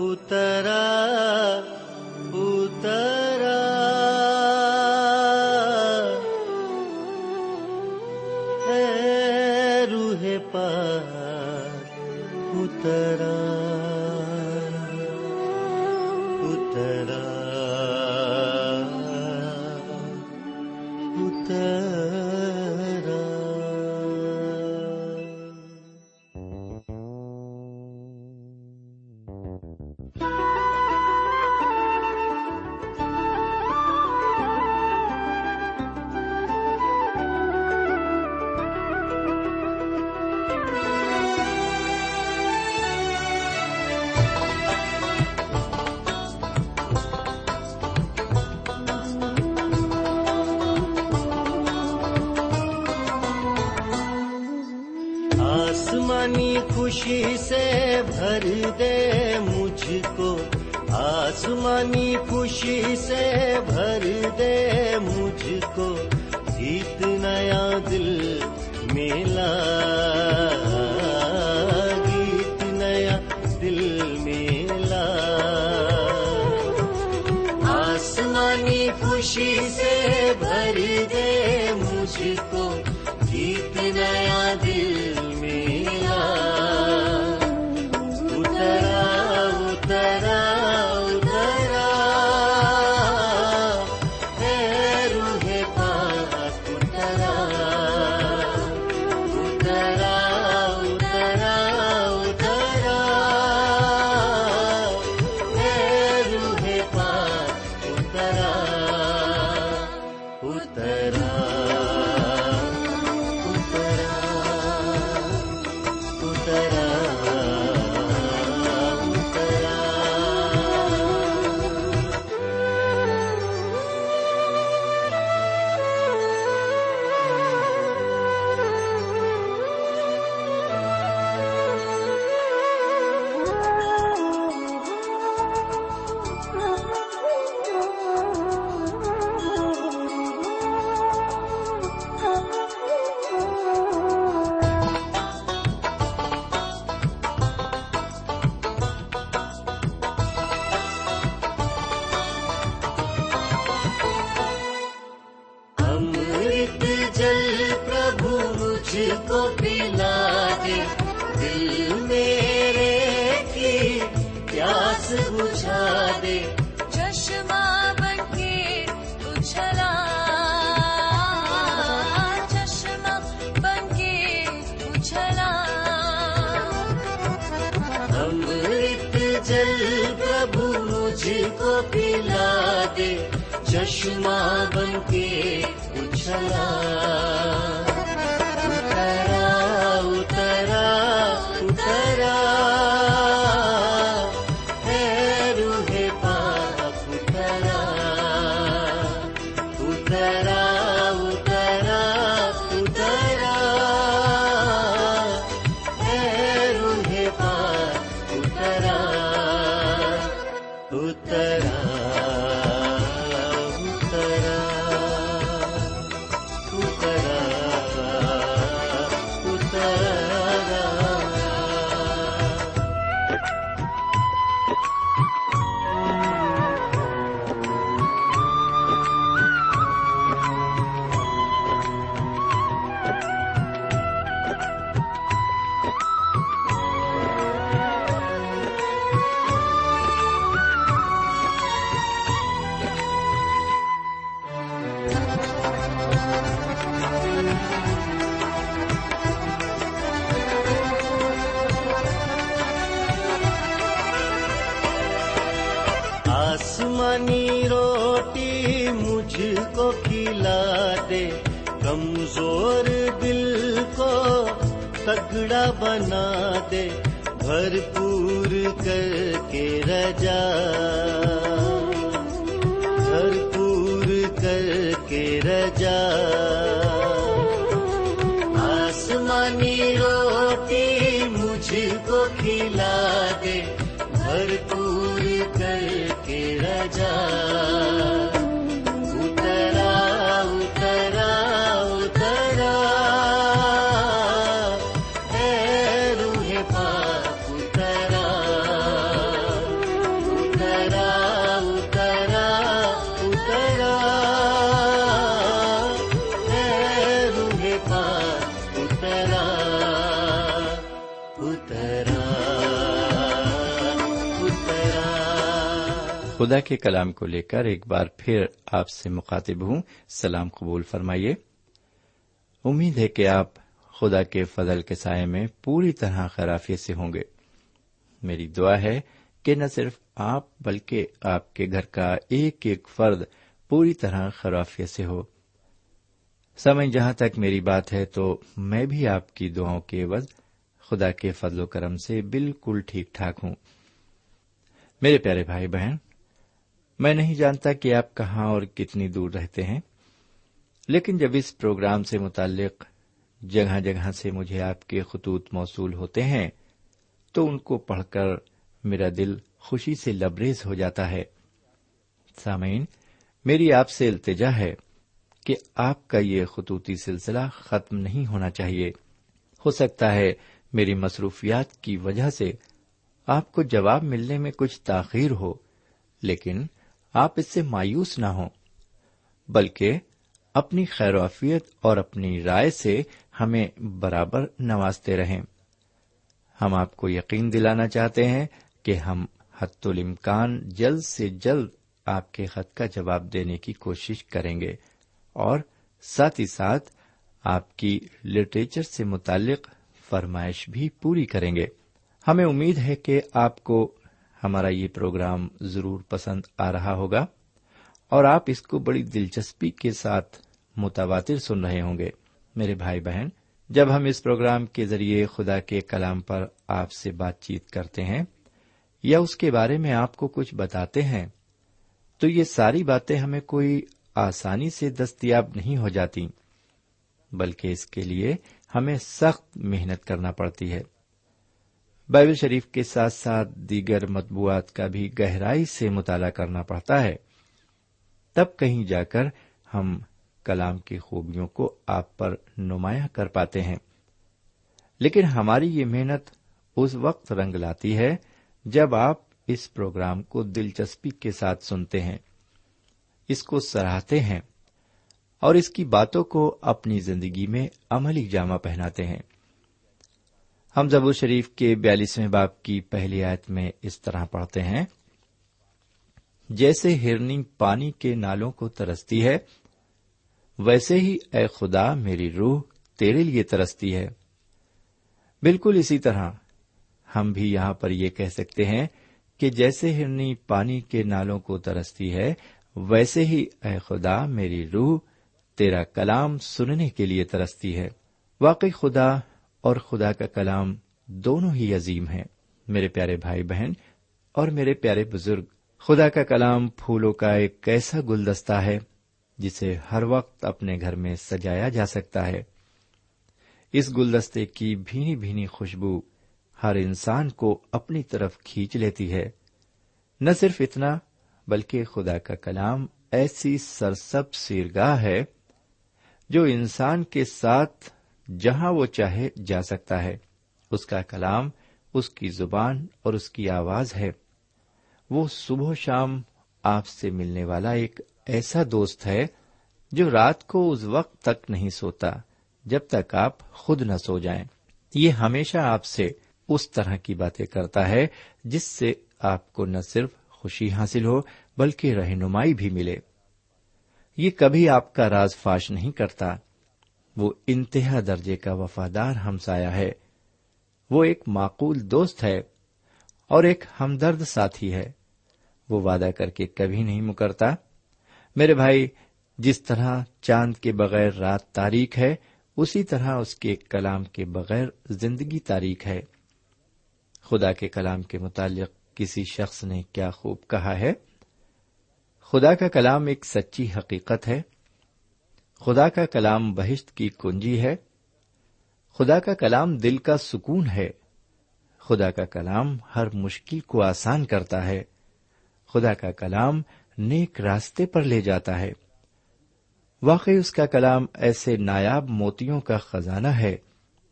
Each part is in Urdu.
اترا اترا۔ خوشی سے بھر دے مجھ کو۔ آسمانی خوشی سے بھر دے مجھ کو۔ جیت نیا دل میلا مجھ کو پلا دے، دل میرے کی پیاس بجھا دے۔ چشمہ بن کے اچھلا چشمہ بن کے اچھلا امرت جل پربھو، مجھ کو پلا دے۔ چشمہ بن کے اچھلا رجا خدا کے کلام کو لے کر ایک بار پھر آپ سے مخاطب ہوں۔ سلام قبول فرمائیے۔ امید ہے کہ آپ خدا کے فضل کے سائے میں پوری طرح خرافیت سے ہوں گے۔ میری دعا ہے کہ نہ صرف آپ بلکہ آپ کے گھر کا ایک ایک فرد پوری طرح خرافیت سے ہو۔ سمجھ جہاں تک میری بات ہے تو میں بھی آپ کی دعاؤں کے عوض خدا کے فضل و کرم سے بالکل ٹھیک ٹھاک ہوں۔ میرے پیارے بھائی بہن میں نہیں جانتا کہ آپ کہاں اور کتنی دور رہتے ہیں، لیکن جب اس پروگرام سے متعلق جگہ جگہ سے مجھے آپ کے خطوط موصول ہوتے ہیں، تو ان کو پڑھ کر میرا دل خوشی سے لبریز ہو جاتا ہے۔ سامعین، میری آپ سے التجا ہے کہ آپ کا یہ خطوطی سلسلہ ختم نہیں ہونا چاہیے۔ ہو سکتا ہے میری مصروفیات کی وجہ سے آپ کو جواب ملنے میں کچھ تاخیر ہو، لیکن آپ اس سے مایوس نہ ہوں، بلکہ اپنی خیروفیت اور اپنی رائے سے ہمیں برابر نوازتے رہیں۔ ہم آپ کو یقین دلانا چاہتے ہیں کہ ہم حت الامکان جلد سے جلد آپ کے خط کا جواب دینے کی کوشش کریں گے اور ساتھ ہی ساتھ آپ کی لٹریچر سے متعلق فرمائش بھی پوری کریں گے۔ ہمیں امید ہے کہ آپ کو ہمارا یہ پروگرام ضرور پسند آ رہا ہوگا اور آپ اس کو بڑی دلچسپی کے ساتھ متواتر سن رہے ہوں گے۔ میرے بھائی بہن، جب ہم اس پروگرام کے ذریعے خدا کے کلام پر آپ سے بات چیت کرتے ہیں یا اس کے بارے میں آپ کو کچھ بتاتے ہیں، تو یہ ساری باتیں ہمیں کوئی آسانی سے دستیاب نہیں ہو جاتی، بلکہ اس کے لیے ہمیں سخت محنت کرنا پڑتی ہے۔ بائبل شریف کے ساتھ ساتھ دیگر مطبوعات کا بھی گہرائی سے مطالعہ کرنا پڑتا ہے۔ تب کہیں جا کر ہم کلام کی خوبیوں کو آپ پر نمایاں کر پاتے ہیں۔ لیکن ہماری یہ محنت اس وقت رنگ لاتی ہے جب آپ اس پروگرام کو دلچسپی کے ساتھ سنتے ہیں۔ اس کو سراہتے ہیں اور اس کی باتوں کو اپنی زندگی میں عملی جامہ پہناتے ہیں۔ ہم زبو شریف کے بیالیسویں باپ کی پہلی آیت میں اس طرح پڑھتے ہیں۔ جیسے ہرنی پانی کے نالوں کو ترستی ہے، ویسے ہی اے خدا میری روح تیرے لیے ترستی ہے۔ بالکل اسی طرح ہم بھی یہاں پر یہ کہہ سکتے ہیں کہ جیسے ہرنی پانی کے نالوں کو ترستی ہے، ویسے ہی اے خدا میری روح تیرا کلام سننے کے لیے ترستی ہے۔ واقعی خدا اور خدا کا کلام دونوں ہی عظیم ہیں، میرے پیارے بھائی بہن اور میرے پیارے بزرگ۔ خدا کا کلام پھولوں کا ایک ایسا گلدستہ ہے جسے ہر وقت اپنے گھر میں سجایا جا سکتا ہے۔ اس گلدستے کی بھینی بھینی خوشبو ہر انسان کو اپنی طرف کھینچ لیتی ہے۔ نہ صرف اتنا، بلکہ خدا کا کلام ایسی سرسب سیرگاہ ہے جو انسان کے ساتھ جہاں وہ چاہے جا سکتا ہے۔ اس کا کلام، اس کی زبان اور اس کی آواز ہے۔ وہ صبح و شام آپ سے ملنے والا ایک ایسا دوست ہے جو رات کو اس وقت تک نہیں سوتا جب تک آپ خود نہ سو جائیں۔ یہ ہمیشہ آپ سے اس طرح کی باتیں کرتا ہے جس سے آپ کو نہ صرف خوشی حاصل ہو بلکہ رہنمائی بھی ملے۔ یہ کبھی آپ کا راز فاش نہیں کرتا۔ وہ انتہا درجے کا وفادار ہمسایا ہے۔ وہ ایک معقول دوست ہے اور ایک ہمدرد ساتھی ہے۔ وہ وعدہ کر کے کبھی نہیں مکرتا۔ میرے بھائی، جس طرح چاند کے بغیر رات تاریخ ہے، اسی طرح اس کے کلام کے بغیر زندگی تاریخ ہے۔ خدا کے کلام کے متعلق کسی شخص نے کیا خوب کہا ہے؟ خدا کا کلام ایک سچی حقیقت ہے۔ خدا کا کلام بہشت کی کنجی ہے، خدا کا کلام دل کا سکون ہے، خدا کا کلام ہر مشکل کو آسان کرتا ہے، خدا کا کلام نیک راستے پر لے جاتا ہے۔ واقعی اس کا کلام ایسے نایاب موتیوں کا خزانہ ہے،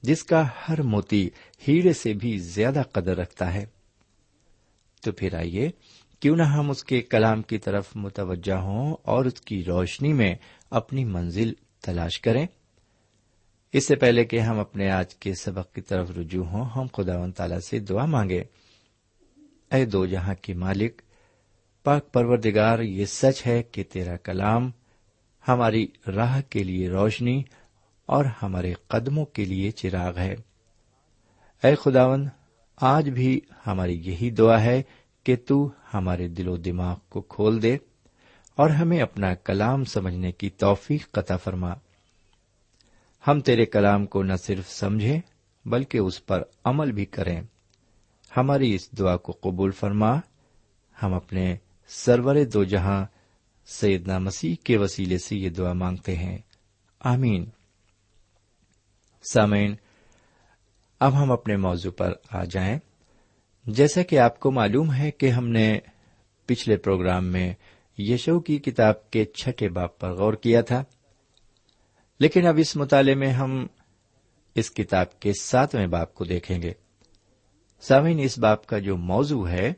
جس کا ہر موتی ہیرے سے بھی زیادہ قدر رکھتا ہے۔ تو پھر آئیے، کیوں نہ ہم اس کے کلام کی طرف متوجہ ہوں اور اس کی روشنی میں اپنی منزل تلاش کریں۔ اس سے پہلے کہ ہم اپنے آج کے سبق کی طرف رجوع ہوں، ہم خدا و تعالی سے دعا مانگے اے دو جہاں کے مالک، پاک پروردگار، یہ سچ ہے کہ تیرا کلام ہماری راہ کے لیے روشنی اور ہمارے قدموں کے لیے چراغ ہے۔ اے خداون آج بھی ہماری یہی دعا ہے کہ تو ہمارے دل و دماغ کو کھول دے۔ اور ہمیں اپنا کلام سمجھنے کی توفیق قطع فرما۔ ہم تیرے کلام کو نہ صرف سمجھیں، بلکہ اس پر عمل بھی کریں۔ ہماری اس دعا کو قبول فرما۔ ہم اپنے سرور دو جہاں سیدنا مسیح کے وسیلے سے یہ دعا مانگتے ہیں۔ آمین۔ سامعین، اب ہم اپنے موضوع پر آ جائیں۔ جیسا کہ آپ کو معلوم ہے کہ ہم نے پچھلے پروگرام میں یشو کی کتاب کے چھٹے باپ پر غور کیا تھا۔ لیکن اب اس مطالعے میں ہم اس کتاب کے ساتویں باپ کو دیکھیں گے۔ سامعین، اس باپ کا جو موضوع ہے،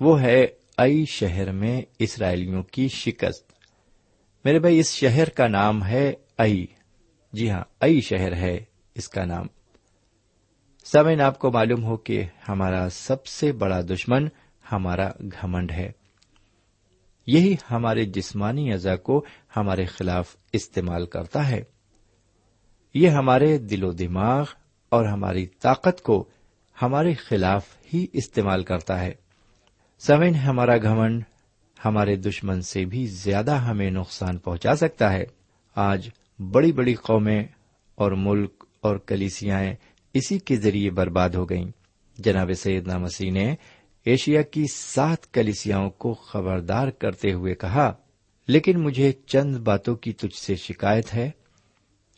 وہ ہے ائی شہر میں اسرائیلیوں کی شکست۔ میرے بھائی، اس شہر کا نام ہے ائی۔ جی ہاں ائی شہر ہے اس کا نام۔ سمین آپ کو معلوم ہو کہ ہمارا سب سے بڑا دشمن ہمارا گھمنڈ ہے۔ یہی ہمارے جسمانی اعضا کو ہمارے خلاف استعمال کرتا ہے۔ یہ ہمارے دل و دماغ اور ہماری طاقت کو ہمارے خلاف ہی استعمال کرتا ہے۔ سمین ہمارا گھمنڈ ہمارے دشمن سے بھی زیادہ ہمیں نقصان پہنچا سکتا ہے۔ آج بڑی بڑی قومیں اور ملک اور کلیسیاں اسی کے ذریعے برباد ہو گئیں۔ جناب سیدنا مسیح نے ایشیا کی سات کلیسیاں کو خبردار کرتے ہوئے کہا، لیکن مجھے چند باتوں کی تجھ سے شکایت ہے،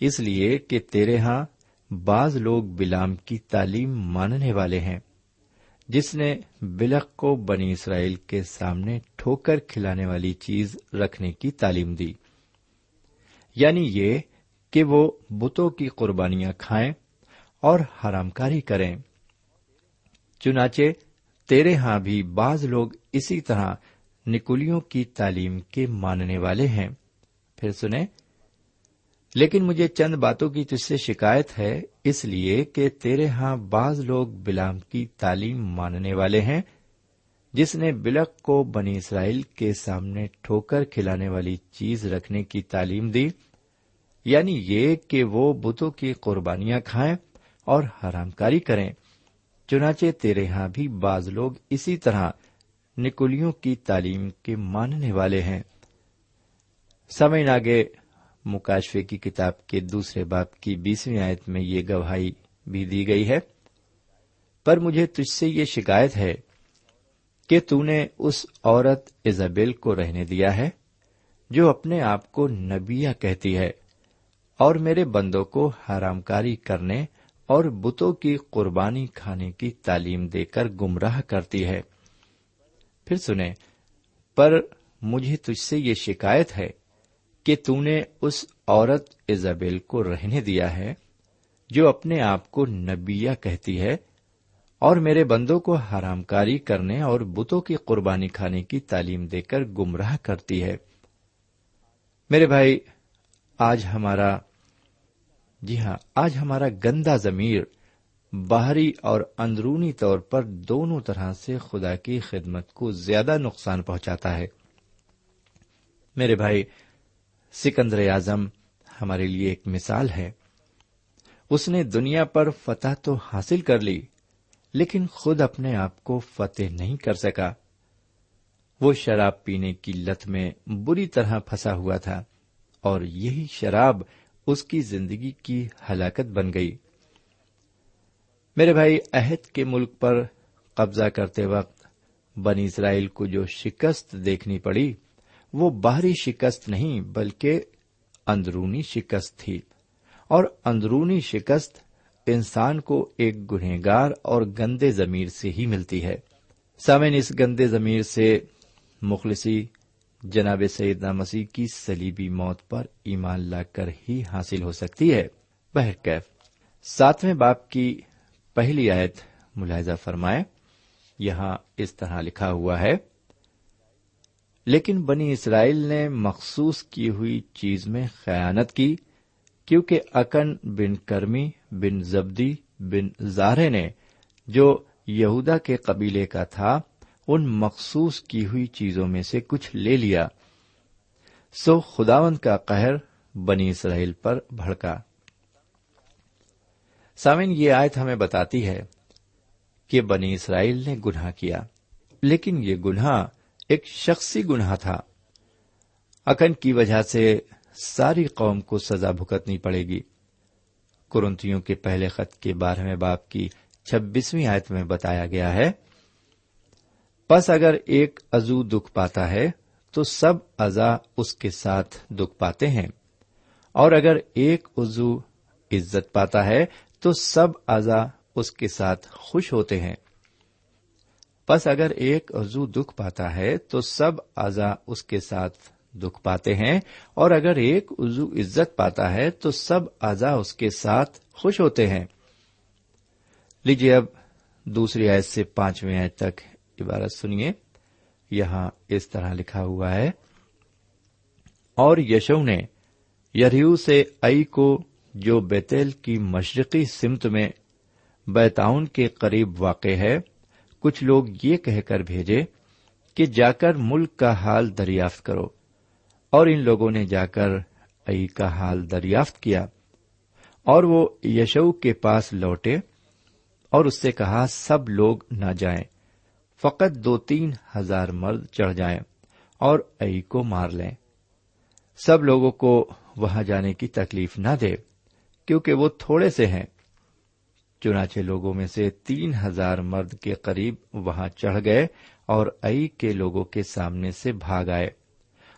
اس لیے کہ تیرے ہاں بعض لوگ بلام کی تعلیم ماننے والے ہیں، جس نے بلک کو بنی اسرائیل کے سامنے ٹھوکر کھلانے والی چیز رکھنے کی تعلیم دی۔ یعنی یہ کہ وہ بتوں کی قربانیاں کھائیں اور حرام کاری کریں۔ چنانچہ تیرے ہاں بھی بعض لوگ اسی طرح نکلیوں کی تعلیم کے ماننے والے ہیں۔ پھر سنیں۔ لیکن مجھے چند باتوں کی تجھ سے شکایت ہے، اس لیے کہ تیرے ہاں بعض لوگ بلام کی تعلیم ماننے والے ہیں، جس نے بلک کو بنی اسرائیل کے سامنے ٹھوکر کھلانے والی چیز رکھنے کی تعلیم دی۔ یعنی یہ کہ وہ بتوں کی قربانیاں کھائیں اور حرام کاری کریں۔ چنانچہ تیرے ہاں بھی بعض لوگ اسی طرح نکلیوں کی تعلیم کے ماننے والے ہیں۔ سمے آگے، مکاشفے کی کتاب کے دوسرے باپ کی بیسویں آیت میں یہ گواہی بھی دی گئی ہے۔ پر مجھے تجھ سے یہ شکایت ہے کہ تو نے اس عورت ایزابیل کو رہنے دیا ہے جو اپنے آپ کو نبیا کہتی ہے اور میرے بندوں کو حرام کاری کرنے اور بتوں کی قربانی کھانے کی تعلیم دے کر گمراہ کرتی ہے۔ پھر سنیں، پر مجھے تجھ سے یہ شکایت ہے کہ تو نے اس عورت ایزابیل کو رہنے دیا ہے جو اپنے آپ کو نبیا کہتی ہے اور میرے بندوں کو حرام کاری کرنے اور بتوں کی قربانی کھانے کی تعلیم دے کر گمراہ کرتی ہے۔ میرے بھائی، آج ہمارا جی ہاں آج ہمارا گندا ضمیر باہری اور اندرونی طور پر دونوں طرح سے خدا کی خدمت کو زیادہ نقصان پہنچاتا ہے۔ میرے بھائی، سکندر اعظم ہمارے لیے ایک مثال ہے۔ اس نے دنیا پر فتح تو حاصل کر لی، لیکن خود اپنے آپ کو فتح نہیں کر سکا۔ وہ شراب پینے کی لت میں بری طرح پھنسا ہوا تھا اور یہی شراب اس کی زندگی کی ہلاکت بن گئی۔ میرے بھائی، عہد کے ملک پر قبضہ کرتے وقت بنی اسرائیل کو جو شکست دیکھنی پڑی، وہ باہری شکست نہیں بلکہ اندرونی شکست تھی۔ اور اندرونی شکست انسان کو ایک گنہگار اور گندے ضمیر سے ہی ملتی ہے۔ سامن اس گندے ضمیر سے مخلصی جناب سیدنا مسیح کی سلیبی موت پر ایمان لا کر ہی حاصل ہو سکتی ہے۔ بہرکیف، ساتویں باپ کی پہلی آیت ملاحظہ فرمائے یہاں اس طرح لکھا ہوا ہے، لیکن بنی اسرائیل نے مخصوص کی ہوئی چیز میں خیانت کی، کیونکہ اکن بن کرمی بن زبدی بن زارے نے، جو یہودا کے قبیلے کا تھا ان مخصوص کی ہوئی چیزوں میں سے کچھ لے لیا۔ سو خداون کا قہر بنی اسرائیل پر بھڑکا۔ سامن یہ آیت ہمیں بتاتی ہے کہ بنی اسرائیل نے گناہ کیا، لیکن یہ گناہ ایک شخصی گناہ تھا۔ اکن کی وجہ سے ساری قوم کو سزا بھگتنی پڑے گی۔ کرنتیوں کے پہلے خط کے بارہویں باپ کی چھبیسویں آیت میں بتایا گیا ہے پس اگر ایک عزو دکھ پاتا ہے، تو سب ازا اس کے ساتھ دکھ پاتے ہیں۔ اور اگر ایک عزو عزت پاتا ہے، تو سب ازا اس کے ساتھ خوش ہوتے ہیں۔ بس اگر ایک عزو دکھ پاتا ہے، تو سب ازا اس کے ساتھ دکھ پاتے ہیں۔ اور اگر ایک عزو عزت پاتا ہے، تو سب ازا اس کے ساتھ خوش ہوتے ہیں۔ لیجیے اب دوسری آیت سے پانچویں آیت تک عبارت سنیے۔ یہاں اس طرح لکھا ہوا ہے۔ اور یشو نے یریو سے ائی کو جو بیتیل کی مشرقی سمت میں بیتاؤن کے قریب واقع ہے، کچھ لوگ یہ کہہ کر بھیجے کہ جا کر ملک کا حال دریافت کرو۔ اور ان لوگوں نے جا کر ائی کا حال دریافت کیا۔ اور وہ یشو کے پاس لوٹے اور اس سے کہا، سب لوگ نہ جائیں۔ فقط دو تین ہزار مرد چڑھ جائیں اور ائی کو مار لیں۔ سب لوگوں کو وہاں جانے کی تکلیف نہ دے، کیونکہ وہ تھوڑے سے ہیں۔ چنانچہ لوگوں میں سے تین ہزار مرد کے قریب وہاں چڑھ گئے اور ائی کے لوگوں کے سامنے سے بھاگ آئے۔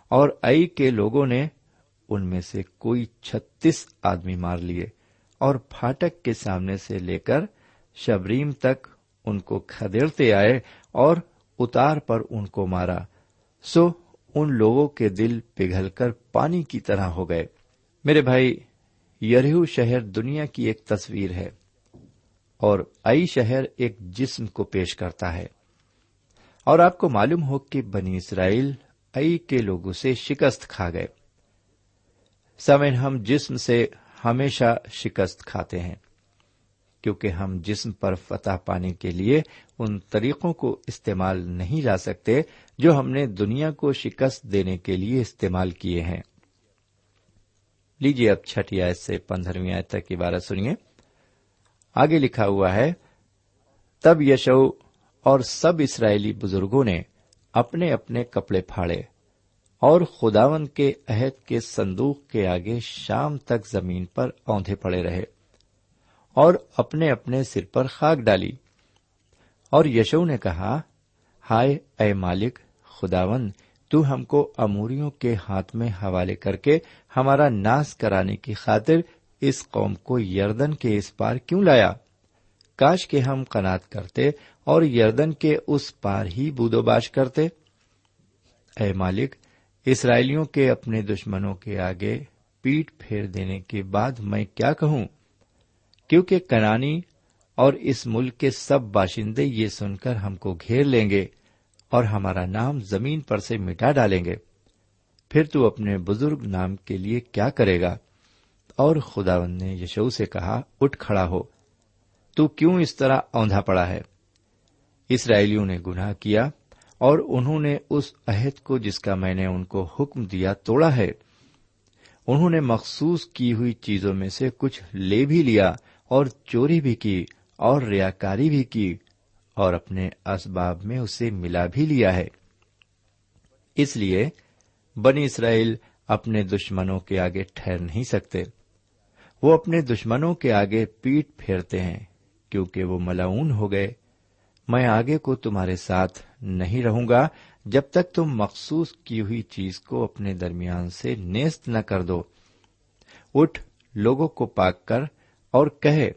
اور ائی کے لوگوں نے ان میں سے کوئی چھتیس آدمی مار لیے اور پھاٹک کے سامنے سے لے کر شبریم تک ان کو کھدیڑتے آئے اور اتار پر ان کو مارا۔ سو ان لوگوں کے دل پگھل کر پانی کی طرح ہو گئے۔ میرے بھائی یریو شہر دنیا کی ایک تصویر ہے اور ائی شہر ایک جسم کو پیش کرتا ہے۔ اور آپ کو معلوم ہو کہ بنی اسرائیل ائی کے لوگوں سے شکست کھا گئے۔ سمن ہم جسم سے ہمیشہ شکست کھاتے ہیں۔ کیونکہ ہم جسم پر فتح پانے کے لیے ان طریقوں کو استعمال نہیں لا سکتے جو ہم نے دنیا کو شکست دینے کے لیے استعمال کیے ہیں۔ لیجیے اب چھٹی آیت سے پندرہویں آیت تک کی بارہ سنیے۔ آگے لکھا ہوا ہے، تب یشو اور سب اسرائیلی بزرگوں نے اپنے اپنے کپڑے پھاڑے اور خداون کے عہد کے صندوق کے آگے شام تک زمین پر اوندے پڑے رہے۔ اور اپنے اپنے سر پر خاک ڈالی۔ اور یشو نے کہا، ہائے اے مالک خداون تو ہم کو اموریوں کے ہاتھ میں حوالے کر کے ہمارا ناس کرانے کی خاطر اس قوم کو یردن کے اس پار کیوں لایا؟ کاش کے ہم قناط کرتے اور یردن کے اس پار ہی بودو باش کرتے۔ اے مالک، اسرائیلیوں کے اپنے دشمنوں کے آگے پیٹ پھیر دینے کے بعد میں کیا کہوں؟ کیونکہ کنانی اور اس ملک کے سب باشندے یہ سن کر ہم کو گھیر لیں گے اور ہمارا نام زمین پر سے مٹا ڈالیں گے۔ پھر تو اپنے بزرگ نام کے لیے کیا کرے گا؟ اور خداون نے یشو سے کہا، اٹھ کھڑا ہو۔ تو کیوں اس طرح اوندھا پڑا ہے؟ اسرائیلیوں نے گناہ کیا اور انہوں نے اس عہد کو جس کا میں نے ان کو حکم دیا توڑا ہے۔ انہوں نے مخصوص کی ہوئی چیزوں میں سے کچھ لے بھی لیا اور چوری بھی کی اور ریاکاری بھی کی اور اپنے اسباب میں اسے ملا بھی لیا ہے۔ اس لیے بنی اسرائیل اپنے دشمنوں کے آگے ٹھہر نہیں سکتے۔ وہ اپنے دشمنوں کے آگے پیٹ پھیرتے ہیں کیونکہ وہ ملاؤن ہو گئے۔ میں آگے کو تمہارے ساتھ نہیں رہوں گا۔ جب تک تم مخصوص کی ہوئی چیز کو اپنے درمیان سے نیست نہ کر دو۔ اٹھ لوگوں کو پاک کر اور کہے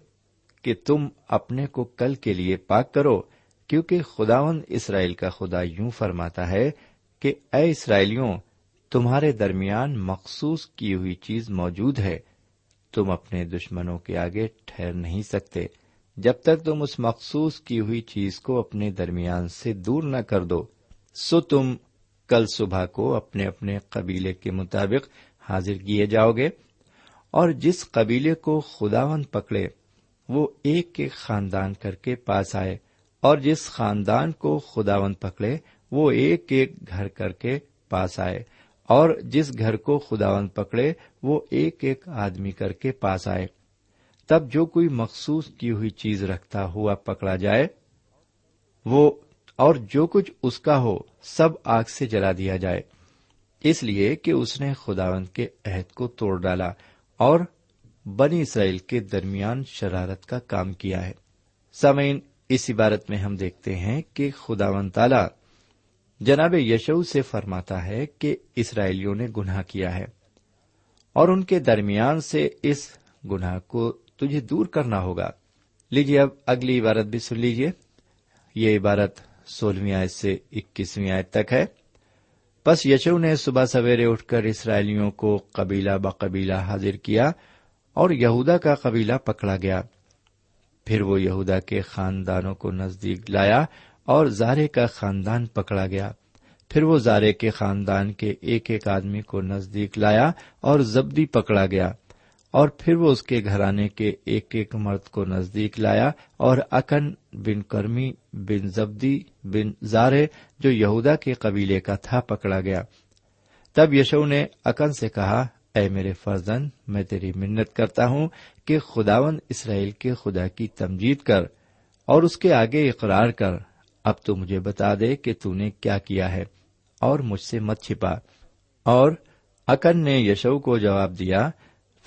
کہ تم اپنے کو کل کے لیے پاک کرو، کیونکہ خداون اسرائیل کا خدا یوں فرماتا ہے کہ اے اسرائیلیوں، تمہارے درمیان مخصوص کی ہوئی چیز موجود ہے۔ تم اپنے دشمنوں کے آگے ٹھہر نہیں سکتے۔ جب تک تم اس مخصوص کی ہوئی چیز کو اپنے درمیان سے دور نہ کر دو، سو تم کل صبح کو اپنے اپنے قبیلے کے مطابق حاضر کیے جاؤ گے۔ اور جس قبیلے کو خداون پکڑے، وہ ایک ایک خاندان کر کے پاس آئے، اور جس خاندان کو خداون پکڑے، وہ ایک ایک گھر کر کے پاس آئے، اور جس گھر کو خداون پکڑے، وہ ایک ایک آدمی کر کے پاس آئے۔ تب جو کوئی مخصوص کی ہوئی چیز رکھتا ہوا پکڑا جائے، وہ اور جو کچھ اس کا ہو، سب آگ سے جلا دیا جائے۔ اس لیے کہ اس نے خداون کے عہد کو توڑ ڈالا۔ اور بنی اسرائیل کے درمیان شرارت کا کام کیا ہے۔ سامعین، اس عبارت میں ہم دیکھتے ہیں کہ خداون تعالی جناب یشو سے فرماتا ہے کہ اسرائیلیوں نے گناہ کیا ہے اور ان کے درمیان سے اس گناہ کو تجھے دور کرنا ہوگا۔ لیجیے، اب اگلی عبارت بھی سن لیجیے۔ یہ عبارت سولہویں آیت سے اکیسویں آیت تک ہے۔ بس یشو نے صبح سویرے اٹھ کر اسرائیلیوں کو قبیلہ بقبیلہ حاضر کیا اور یہودا کا قبیلہ پکڑا گیا۔ پھر وہ یہودا کے خاندانوں کو نزدیک لایا اور زارے کا خاندان پکڑا گیا۔ پھر وہ زارے کے خاندان کے ایک ایک آدمی کو نزدیک لایا اور زبدی پکڑا گیا۔ اور پھر وہ اس کے گھرانے کے ایک ایک مرد کو نزدیک لایا اور اکن بن کرمی بن زبدی بن زارے جو یہودا کے قبیلے کا تھا پکڑا گیا۔ تب یشو نے اکن سے کہا، اے میرے فرزن میں تیری منت کرتا ہوں کہ خداون اسرائیل کے خدا کی تمجید کر اور اس کے آگے اقرار کر۔ اب تو مجھے بتا دے کہ تو نے کیا کیا ہے اور مجھ سے مت چھپا۔ اور اکن نے یشو کو جواب دیا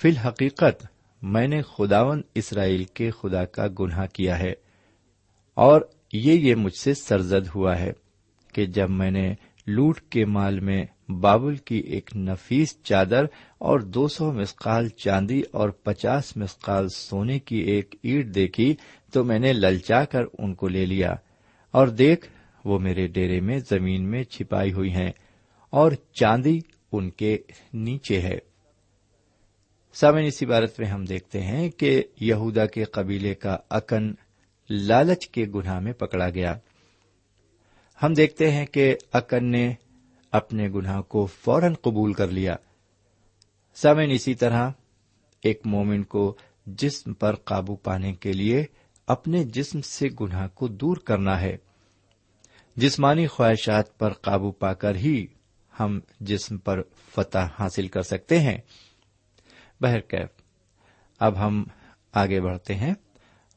فی الحقیقت میں نے خداون اسرائیل کے خدا کا گناہ کیا ہے۔ اور یہ یہ مجھ سے سرزد ہوا ہے کہ جب میں نے لوٹ کے مال میں بابل کی ایک نفیس چادر اور دو سو مسقال چاندی اور پچاس مسقال سونے کی ایک اینٹ دیکھی تو میں نے للچا کر ان کو لے لیا۔ اور دیکھ، وہ میرے ڈیرے میں زمین میں چھپائی ہوئی ہیں اور چاندی ان کے نیچے ہے۔ سامن اس عبارت میں ہم دیکھتے ہیں کہ یہودا کے قبیلے کا اکن لالچ کے گناہ میں پکڑا گیا۔ ہم دیکھتے ہیں کہ اکن نے اپنے گناہ کو فوراً قبول کر لیا۔ سامن اسی طرح ایک مومن کو جسم پر قابو پانے کے لیے اپنے جسم سے گناہ کو دور کرنا ہے۔ جسمانی خواہشات پر قابو پا کر ہی ہم جسم پر فتح حاصل کر سکتے ہیں۔ بہرکیف۔ اب ہم آگے بڑھتے ہیں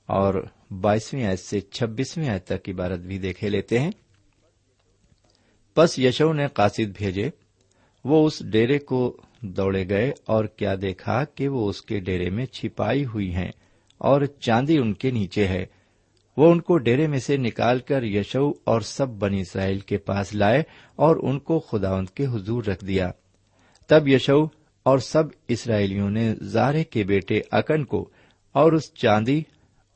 اور بائیسویں آیت سے چھبیسویں آیت تک عبارت بھی دیکھے لیتے ہیں۔ پس یشو نے قاصد بھیجے، وہ اس ڈیرے کو دوڑے گئے اور کیا دیکھا کہ وہ اس کے ڈیرے میں چھپائی ہوئی ہیں اور چاندی ان کے نیچے ہے۔ وہ ان کو ڈیرے میں سے نکال کر یشو اور سب بنی اسرائیل کے پاس لائے اور ان کو خداوند کے حضور رکھ دیا۔ تب یشو اور سب اسرائیلیوں نے زارے کے بیٹے اکن کو اور اس چاندی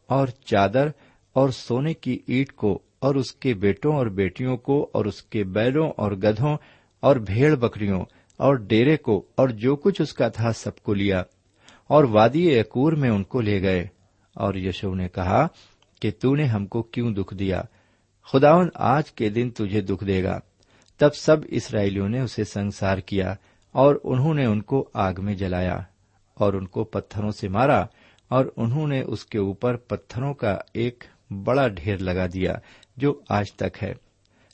اور چادر اور سونے کی اینٹ کو اور اس کے بیٹوں اور بیٹیوں کو اور اس کے بیلوں اور گدھوں اور بھیڑ بکریوں اور ڈیرے کو اور جو کچھ اس کا تھا سب کو لیا اور وادی اکور میں ان کو لے گئے اور یشو نے کہا کہ تو نے ہم کو کیوں دکھ دیا؟ خداون آج کے دن تجھے دکھ دے گا۔ تب سب اسرائیلیوں نے اسے سنسار کیا۔ اور انہوں نے ان کو آگ میں جلایا اور ان کو پتھروں سے مارا اور انہوں نے اس کے اوپر پتھروں کا ایک بڑا ڈھیر لگا دیا جو آج تک ہے۔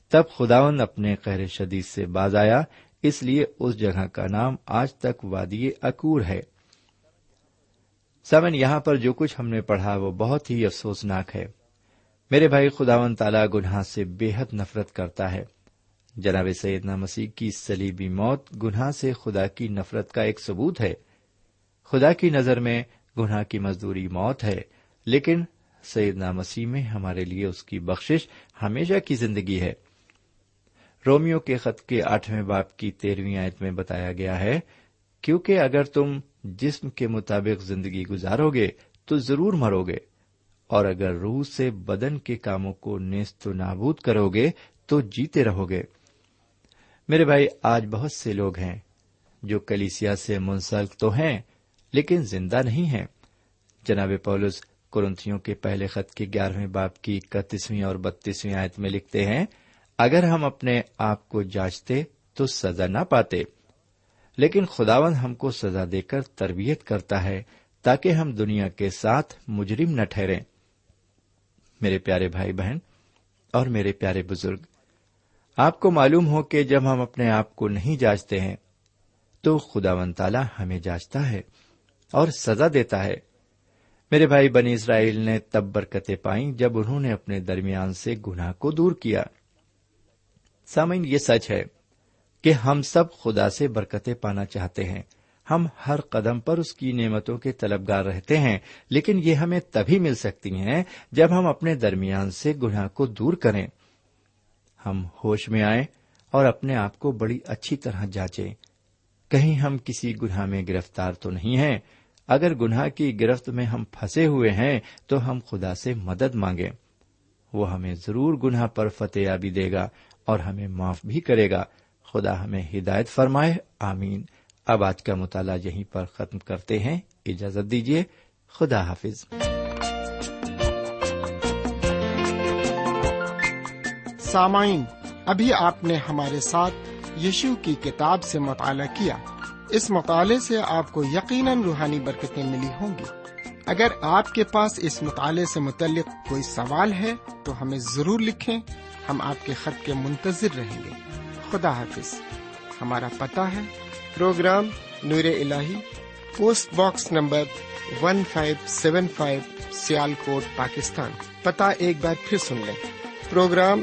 تب خداون اپنے قہر شدید سے باز آیا، اس لیے اس جگہ کا نام آج تک وادی اکور ہے۔ سمن، یہاں پر جو کچھ ہم نے پڑھا وہ بہت ہی افسوسناک ہے۔ میرے بھائی خداون تالا گناہ سے بے حد نفرت کرتا ہے۔ جناب سیدنا مسیح کی سلیبی موت گناہ سے خدا کی نفرت کا ایک ثبوت ہے۔ خدا کی نظر میں گناہ کی مزدوری موت ہے، لیکن سیدنا مسیح میں ہمارے لیے اس کی بخشش ہمیشہ کی زندگی ہے۔ رومیو کے خط کے آٹھویں باپ کی تیرہویں آیت میں بتایا گیا ہے، کیونکہ اگر تم جسم کے مطابق زندگی گزارو گے تو ضرور مرو گے، اور اگر روح سے بدن کے کاموں کو نیست و نابود کرو گے تو جیتے رہو گے۔ میرے بھائی، آج بہت سے لوگ ہیں جو کلیسیا سے منسلک تو ہیں، لیکن زندہ نہیں ہیں۔ جناب پولس کرنتھیوں کے پہلے خط کے گیارہویں باپ کی اکتیسویں اور بتیسویں آیت میں لکھتے ہیں، اگر ہم اپنے آپ کو جانچتے تو سزا نہ پاتے۔ لیکن خداون ہم کو سزا دے کر تربیت کرتا ہے تاکہ ہم دنیا کے ساتھ مجرم نہ ٹھہریں۔ میرے پیارے بھائی بہن اور میرے پیارے بزرگ آپ کو معلوم ہو کہ جب ہم اپنے آپ کو نہیں جانچتے ہیں، تو خدا ون تالا ہمیں جانچتا ہے اور سزا دیتا ہے۔ میرے بھائی، بنی اسرائیل نے تب برکتیں پائیں جب انہوں نے اپنے درمیان سے گناہ کو دور کیا۔ سامعین، یہ سچ ہے کہ ہم سب خدا سے برکتیں پانا چاہتے ہیں۔ ہم ہر قدم پر اس کی نعمتوں کے طلبگار رہتے ہیں، لیکن یہ ہمیں تبھی مل سکتی ہیں جب ہم اپنے درمیان سے گناہ کو دور کریں۔ ہم ہوش میں آئیں اور اپنے آپ کو بڑی اچھی طرح جانچیں۔ کہیں ہم کسی گناہ میں گرفتار تو نہیں ہیں۔ اگر گناہ کی گرفت میں ہم پھنسے ہوئے ہیں تو ہم خدا سے مدد مانگیں۔ وہ ہمیں ضرور گناہ پر فتح یابی دے گا اور ہمیں معاف بھی کرے گا۔ خدا ہمیں ہدایت فرمائے۔ آمین۔ اب آج کا مطالعہ یہیں پر ختم کرتے ہیں۔ اجازت دیجیے خدا حافظ۔ سامعین، ابھی آپ نے ہمارے ساتھ یشو کی کتاب سے مطالعہ کیا۔ اس مطالعے سے آپ کو یقیناً روحانی برکتیں ملی ہوں گی۔ اگر آپ کے پاس اس مطالعے سے متعلق کوئی سوال ہے، تو ہمیں ضرور لکھیں۔ ہم آپ کے خط کے منتظر رہیں گے۔ خدا حافظ۔ ہمارا پتہ ہے، programme Noor al post box number one five seven five Sialkot, Pakistan. پتہ ایک بار پھر سن لیں۔ Programme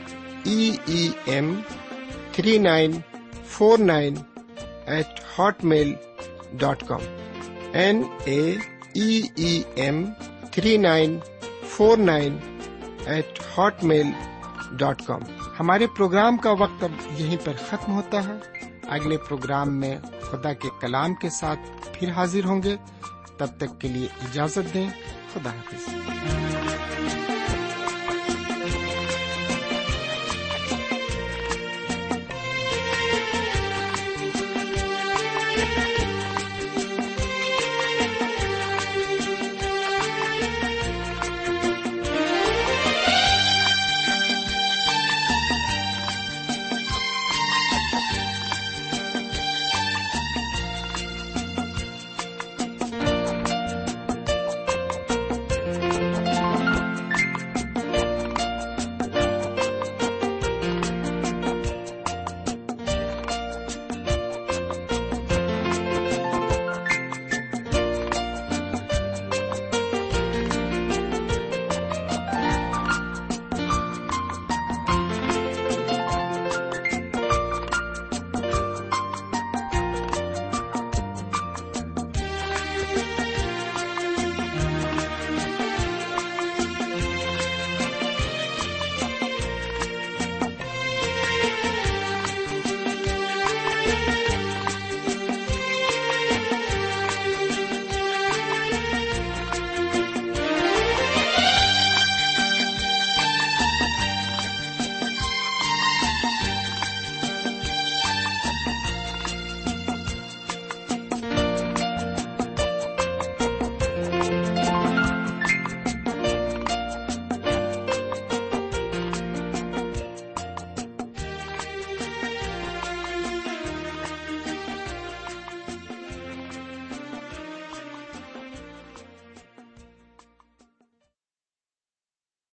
E E M three nine four nine eight hotmail dot com N A E M three nine four nine eight hotmail dot com ہمارے پروگرام کا وقت اب یہیں پر ختم ہوتا ہے۔ اگلے پروگرام میں خدا کے کلام کے ساتھ پھر حاضر ہوں گے۔ تب تک کے لیے اجازت دیں۔ خدا حافظ۔